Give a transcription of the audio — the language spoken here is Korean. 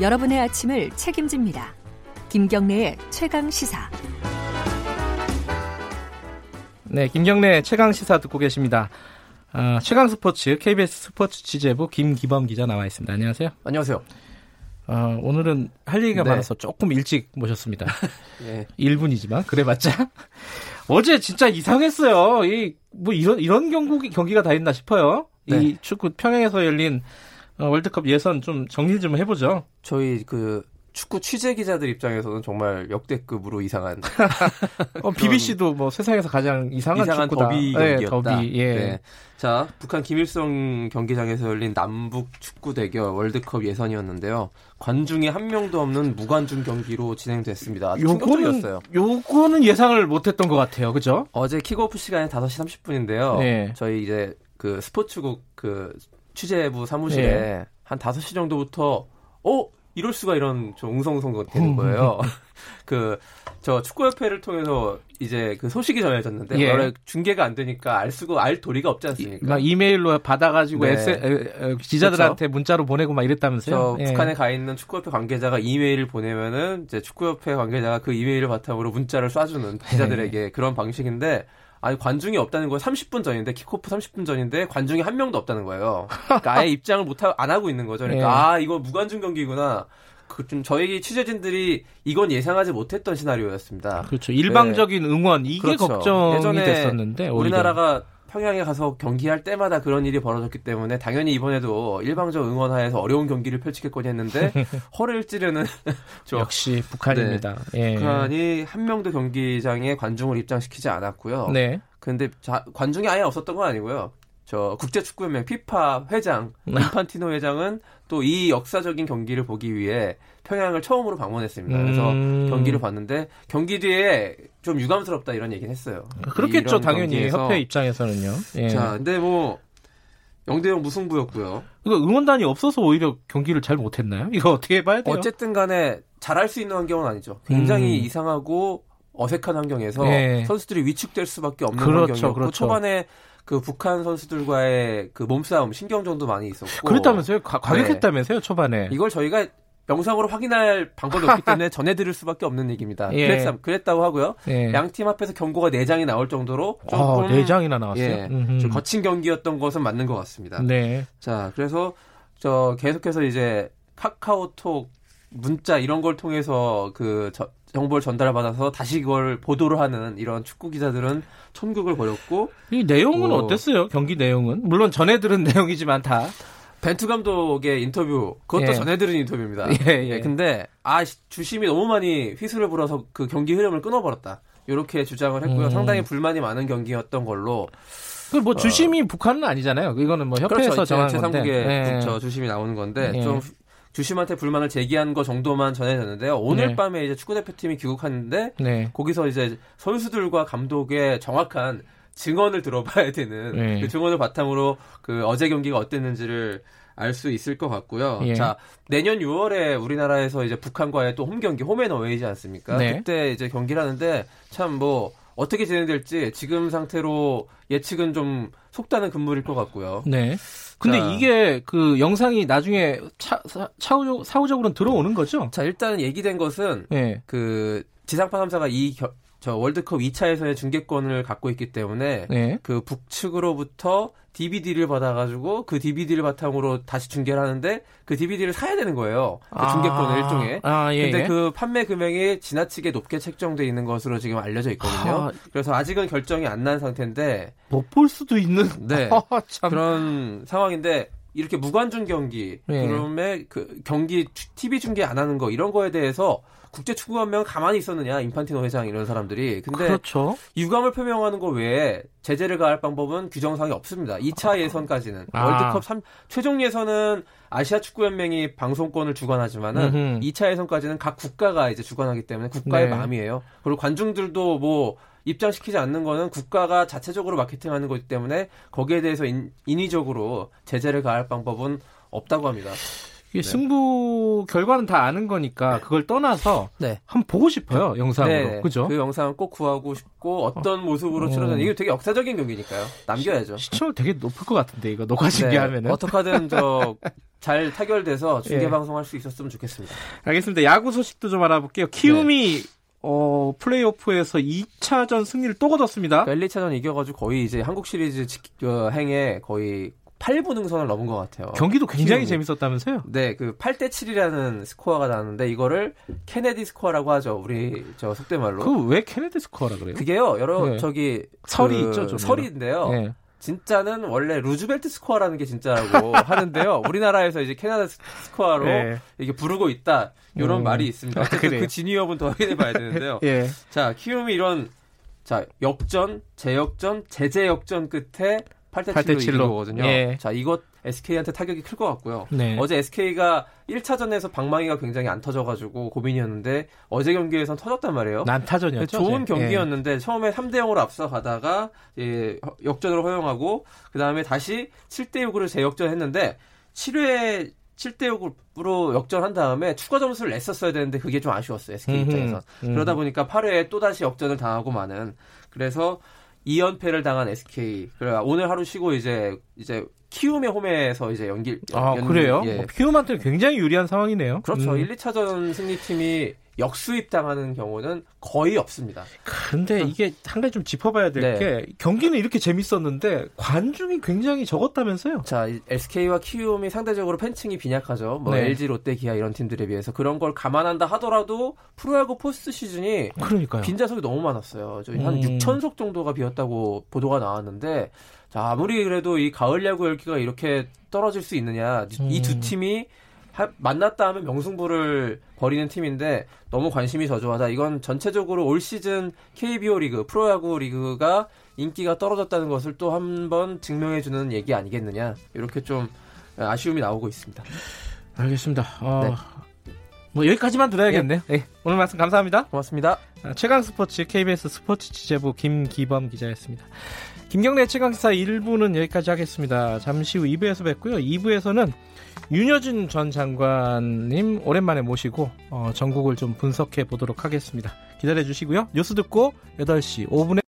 여러분의 아침을 책임집니다. 김경래의 최강 시사. 네, 김경래 최강 시사 듣고 계십니다. 아, 최강 스포츠 KBS 스포츠 취재부 김기범 기자 나와 있습니다. 안녕하세요. 안녕하세요. 어, 오늘은 할 얘기가 네. 많아서 조금 일찍 모셨습니다. 네. 1분이지만 그래봤자 어제 진짜 이상했어요. 이 뭐 이런 이런 경기 경기가 다 있나 싶어요. 네. 이 축구 평양에서 열린 어, 월드컵 예선 좀 정리 좀 해보죠. 저희 그 축구 취재 기자들 입장에서는 정말 역대급으로 이상한. 어, BBC도 뭐 세상에서 가장 이상한, 이상한 축구다. 더비 네, 경기였다. 네, 더비, 예. 네. 자, 북한 김일성 경기장에서 열린 남북 축구 대결 월드컵 예선이었는데요. 관중이 한 명도 없는 무관중 경기로 진행됐습니다. 충격적이었어요. 요거는 예상을 못했던 것 같아요. 그죠? 어제 킥오프 시간이 5시 30분인데요. 네. 저희 이제 그 스포츠국 그 취재부 사무실에 네. 한 5시 정도부터 어 이럴 수가 이런 좀 웅성웅성 되는 거예요. 그 저 축구협회를 통해서 이제 그 소식이 전해졌는데 예. 원래 중계가 안 되니까 알 수가 알 도리가 없지 않습니까? 막 이메일로 받아가지고 네. 에세, 에, 에, 기자들한테 그렇죠? 문자로 보내고 막 이랬다면서요? 예. 북한에 가 있는 축구협회 관계자가 이메일을 보내면은 이제 축구협회 관계자가 그 이메일을 바탕으로 문자를 쏴주는 기자들에게 네. 그런 방식인데 아니 관중이 없다는 거예요. 30분 전인데 키코프 30분 전인데 관중이 한 명도 없다는 거예요. 그러니까 아예 입장을 못 하, 안 하고 있는 거죠. 그러니까 네. 아 이거 무관중 경기구나. 그좀 저희 취재진들이 이건 예상하지 못했던 시나리오였습니다. 그렇죠. 일방적인 네. 응원 이게 그렇죠. 걱정이 예전에 됐었는데 오히려. 우리나라가 평양에 가서 경기할 때마다 그런 일이 벌어졌기 때문에 당연히 이번에도 일방적 응원하에서 어려운 경기를 펼치겠거니 했는데 허를 찌르는 역시 북한입니다. 네. 예. 북한이 한 명도 경기장에 관중을 입장시키지 않았고요. 네. 근데 자, 관중이 아예 없었던 건 아니고요. 저 국제축구연맹 피파 회장 네. 인판티노 회장은 또 이 역사적인 경기를 보기 위해 평양을 처음으로 방문했습니다. 그래서 음... 경기를 봤는데 경기 뒤에 좀 유감스럽다 이런 얘기는 했어요. 그렇겠죠, 당연히 경기에서. 협회 입장에서는요. 예. 자, 근데 뭐 영대영 무승부였고요. 이거 응원단이 없어서 오히려 경기를 잘 못했나요? 이거 어떻게 봐야 돼요? 어쨌든 간에 잘할 수 있는 환경은 아니죠. 굉장히 음... 이상하고 어색한 환경에서 예. 선수들이 위축될 수밖에 없는 그렇죠, 환경이었고 그렇죠. 초반에 그 북한 선수들과의 그 몸싸움 신경전도 많이 있었고 그랬다면서요? 가, 격했다면서요 네. 초반에 이걸 저희가 영상으로 확인할 방법이 없기 때문에 전해드릴 수밖에 없는 얘기입니다. 예. 그랬, 그랬다고 하고요. 예. 양팀 앞에서 경고가 4장이 나올 정도로 조금 아, 4장이나 나왔어요. 예, 좀 거친 경기였던 것은 맞는 것 같습니다. 네. 자, 그래서 저 계속해서 이제 카카오톡 문자 이런 걸 통해서 그 저, 정보를 전달받아서 다시 그걸 보도를 하는 이런 축구 기자들은 천국을 벌였고 이 내용은 어, 땠어요 경기 내용은 물론 전해 들은 내용이지만 다 벤투 감독의 인터뷰 그것도 예. 전해 들은 인터뷰입니다. 예, 예. 예, 근데 아 주심이 너무 많이 휘슬을 불어서 그 경기 흐름을 끊어버렸다. 이렇게 주장을 했고요. 음. 상당히 불만이 많은 경기였던 걸로. 그뭐 주심이 어, 북한은 아니잖아요. 이거는 뭐 협회에서 그렇죠. 정한 건데. 제3국의 예. 주심이 나오는 건데 예. 좀 주심한테 불만을 제기한 거 정도만 전해졌는데요. 오늘 네. 밤에 이제 축구 대표팀이 귀국하는데 네. 거기서 이제 선수들과 감독의 정확한 증언을 들어봐야 되는 네. 그 증언을 바탕으로 그 어제 경기가 어땠는지를 알 수 있을 것 같고요. 예. 자 내년 6월에 우리나라에서 이제 북한과의 또 홈 경기 홈앤어웨이지 않습니까? 네. 그때 이제 경기를 하는데 참 뭐 어떻게 진행될지 지금 상태로 예측은 좀 속다는 근무일 것 같고요. 네. 근데 자, 이게 그 영상이 나중에 차, 사후적, 사후적으로는 들어오는 거죠? 자, 일단 얘기된 것은 네. 그 지상파 3사가 이 겨, 저 월드컵 2차 예선의 중계권을 갖고 있기 때문에 네. 그 북측으로부터 DVD를 받아가지고 그 DVD를 바탕으로 다시 중계를 하는데 그 DVD를 사야 되는 거예요. 그 아. 중계권을 일종의. 아, 예, 근데 예. 그 판매 금액이 지나치게 높게 책정돼 있는 것으로 지금 알려져 있거든요. 아. 그래서 아직은 결정이 안 난 상태인데 못 볼 수도 있는 네 그런 상황인데 이렇게 무관중 경기 예. 그러면 그 경기 TV 중계 안 하는 거 이런 거에 대해서 국제 축구연맹은 가만히 있었느냐 인판티노 회장 이런 사람들이 근데 그렇죠. 유감을 표명하는 거 외에 제재를 가할 방법은 규정상이 없습니다. 2차 아. 예선까지는 아. 월드컵 3 최종 예선은 아시아 축구 연맹이 방송권을 주관하지만은 음흠. 2차 예선까지는 각 국가가 이제 주관하기 때문에 국가의 네. 마음이에요. 그리고 관중들도 뭐 입장시키지 않는 거는 국가가 자체적으로 마케팅하는 거기 때문에 거기에 대해서 인, 인위적으로 제재를 가할 방법은 없다고 합니다. 네. 승부 결과는 다 아는 거니까 그걸 떠나서 네. 한번 보고 싶어요 영상으로 네. 그죠? 그 영상 꼭 구하고 싶고 어떤 어. 모습으로 어. 치러졌는 이게 되게 역사적인 경기니까요. 남겨야죠. 시, 청률 되게 높을 것 같은데 이거 녹화 중계하면은 네. 어떻게든 저 잘 타결돼서 중계 예. 방송할 수 있었으면 좋겠습니다. 알겠습니다. 야구 소식도 좀 알아볼게요. 키움이 네. 어, 플레이오프에서 2차전 승리를 또 거뒀습니다. 그러니까 1, 2차전 이겨가지고 거의 이제 한국 시리즈 어, 행에 거의 8분 능선을 넘은 것 같아요. 경기도 굉장히 키움이. 재밌었다면서요? 네, 그 8대 7이라는 스코어가 나왔는데 이거를 케네디 스코어라고 하죠. 우리 저 속된 말로. 그 왜 케네디 스코어라 그래요? 그게요. 여러 네. 저기 설이 그 있죠, 좀 설인데요. 네. 진짜는 원래 루즈벨트 스코어라는 게 진짜라고 하는데요. 우리나라에서 이제 케네디 스코어로 네. 이게 부르고 있다. 이런 음. 말이 있습니다. 그 진위 여부는 더 확인해 봐야 되는데요. 예. 자, 키움이 이런 자, 역전, 재역전, 재재역전 끝에 8대 7로, 8대 7로. 이긴 거거든요. 예. 자, 이것 SK한테 타격이 클 것 같고요. 네. 어제 SK가 1차전에서 방망이가 굉장히 안 터져가지고 고민이었는데 어제 경기에선 터졌단 말이에요. 난타전이었죠. 좋은 어제. 경기였는데 예. 처음에 3대 0으로 앞서가다가 예, 역전을 허용하고 그 다음에 다시 7대 6으로 재역전했는데 7회 7대 6으로 역전한 다음에 추가 점수를 냈었어야 되는데 그게 좀 아쉬웠어요. SK 입장에서. 음. 그러다 보니까 8회에 또다시 역전을 당하고 마는 그래서 2연패를 당한 SK. 그래 오늘 하루 쉬고 이제 이제 키움의 홈에서 이제 연기. 아 연, 그래요? 예. 어, 키움한테 굉장히 유리한 상황이네요. 그렇죠. 음. 1, 2차전 승리팀이 역수입 당하는 경우는 거의 없습니다. 근데 이게 한 가지 좀 짚어봐야 될게 네. 경기는 이렇게 재밌었는데 관중이 굉장히 적었다면서요? 자, SK와 키움이 상대적으로 팬층이 빈약하죠. 뭐 네. LG, 롯데, 기아 이런 팀들에 비해서 그런 걸 감안한다 하더라도 프로야구 포스트 시즌이 그러니까요. 빈자석이 너무 많았어요. 한 음. 6천 석 정도가 비었다고 보도가 나왔는데 자, 아무리 그래도 이 가을 야구 열기가 이렇게 떨어질 수 있느냐. 음. 이두 팀이 만났다 하면 명승부를 벌이는 팀인데 너무 관심이 저조하다. 이건 전체적으로 올 시즌 KBO 리그, 프로야구 리그가 인기가 떨어졌다는 것을 또 한 번 증명해 주는 얘기 아니겠느냐. 이렇게 좀 아쉬움이 나오고 있습니다. 알겠습니다. 어, 네. 뭐 여기까지만 들어야겠네요. 네. 네. 오늘 말씀 감사합니다. 고맙습니다. 아, 최강 스포츠 KBS 스포츠 취재부 김기범 기자였습니다. 김경래 최강사 1부는 여기까지 하겠습니다. 잠시 후 2부에서 뵙고요. 2부에서는 윤여준 전 장관님 오랜만에 모시고 어, 전국을 좀 분석해 보도록 하겠습니다. 기다려 주시고요. 뉴스 듣고 8시 5분에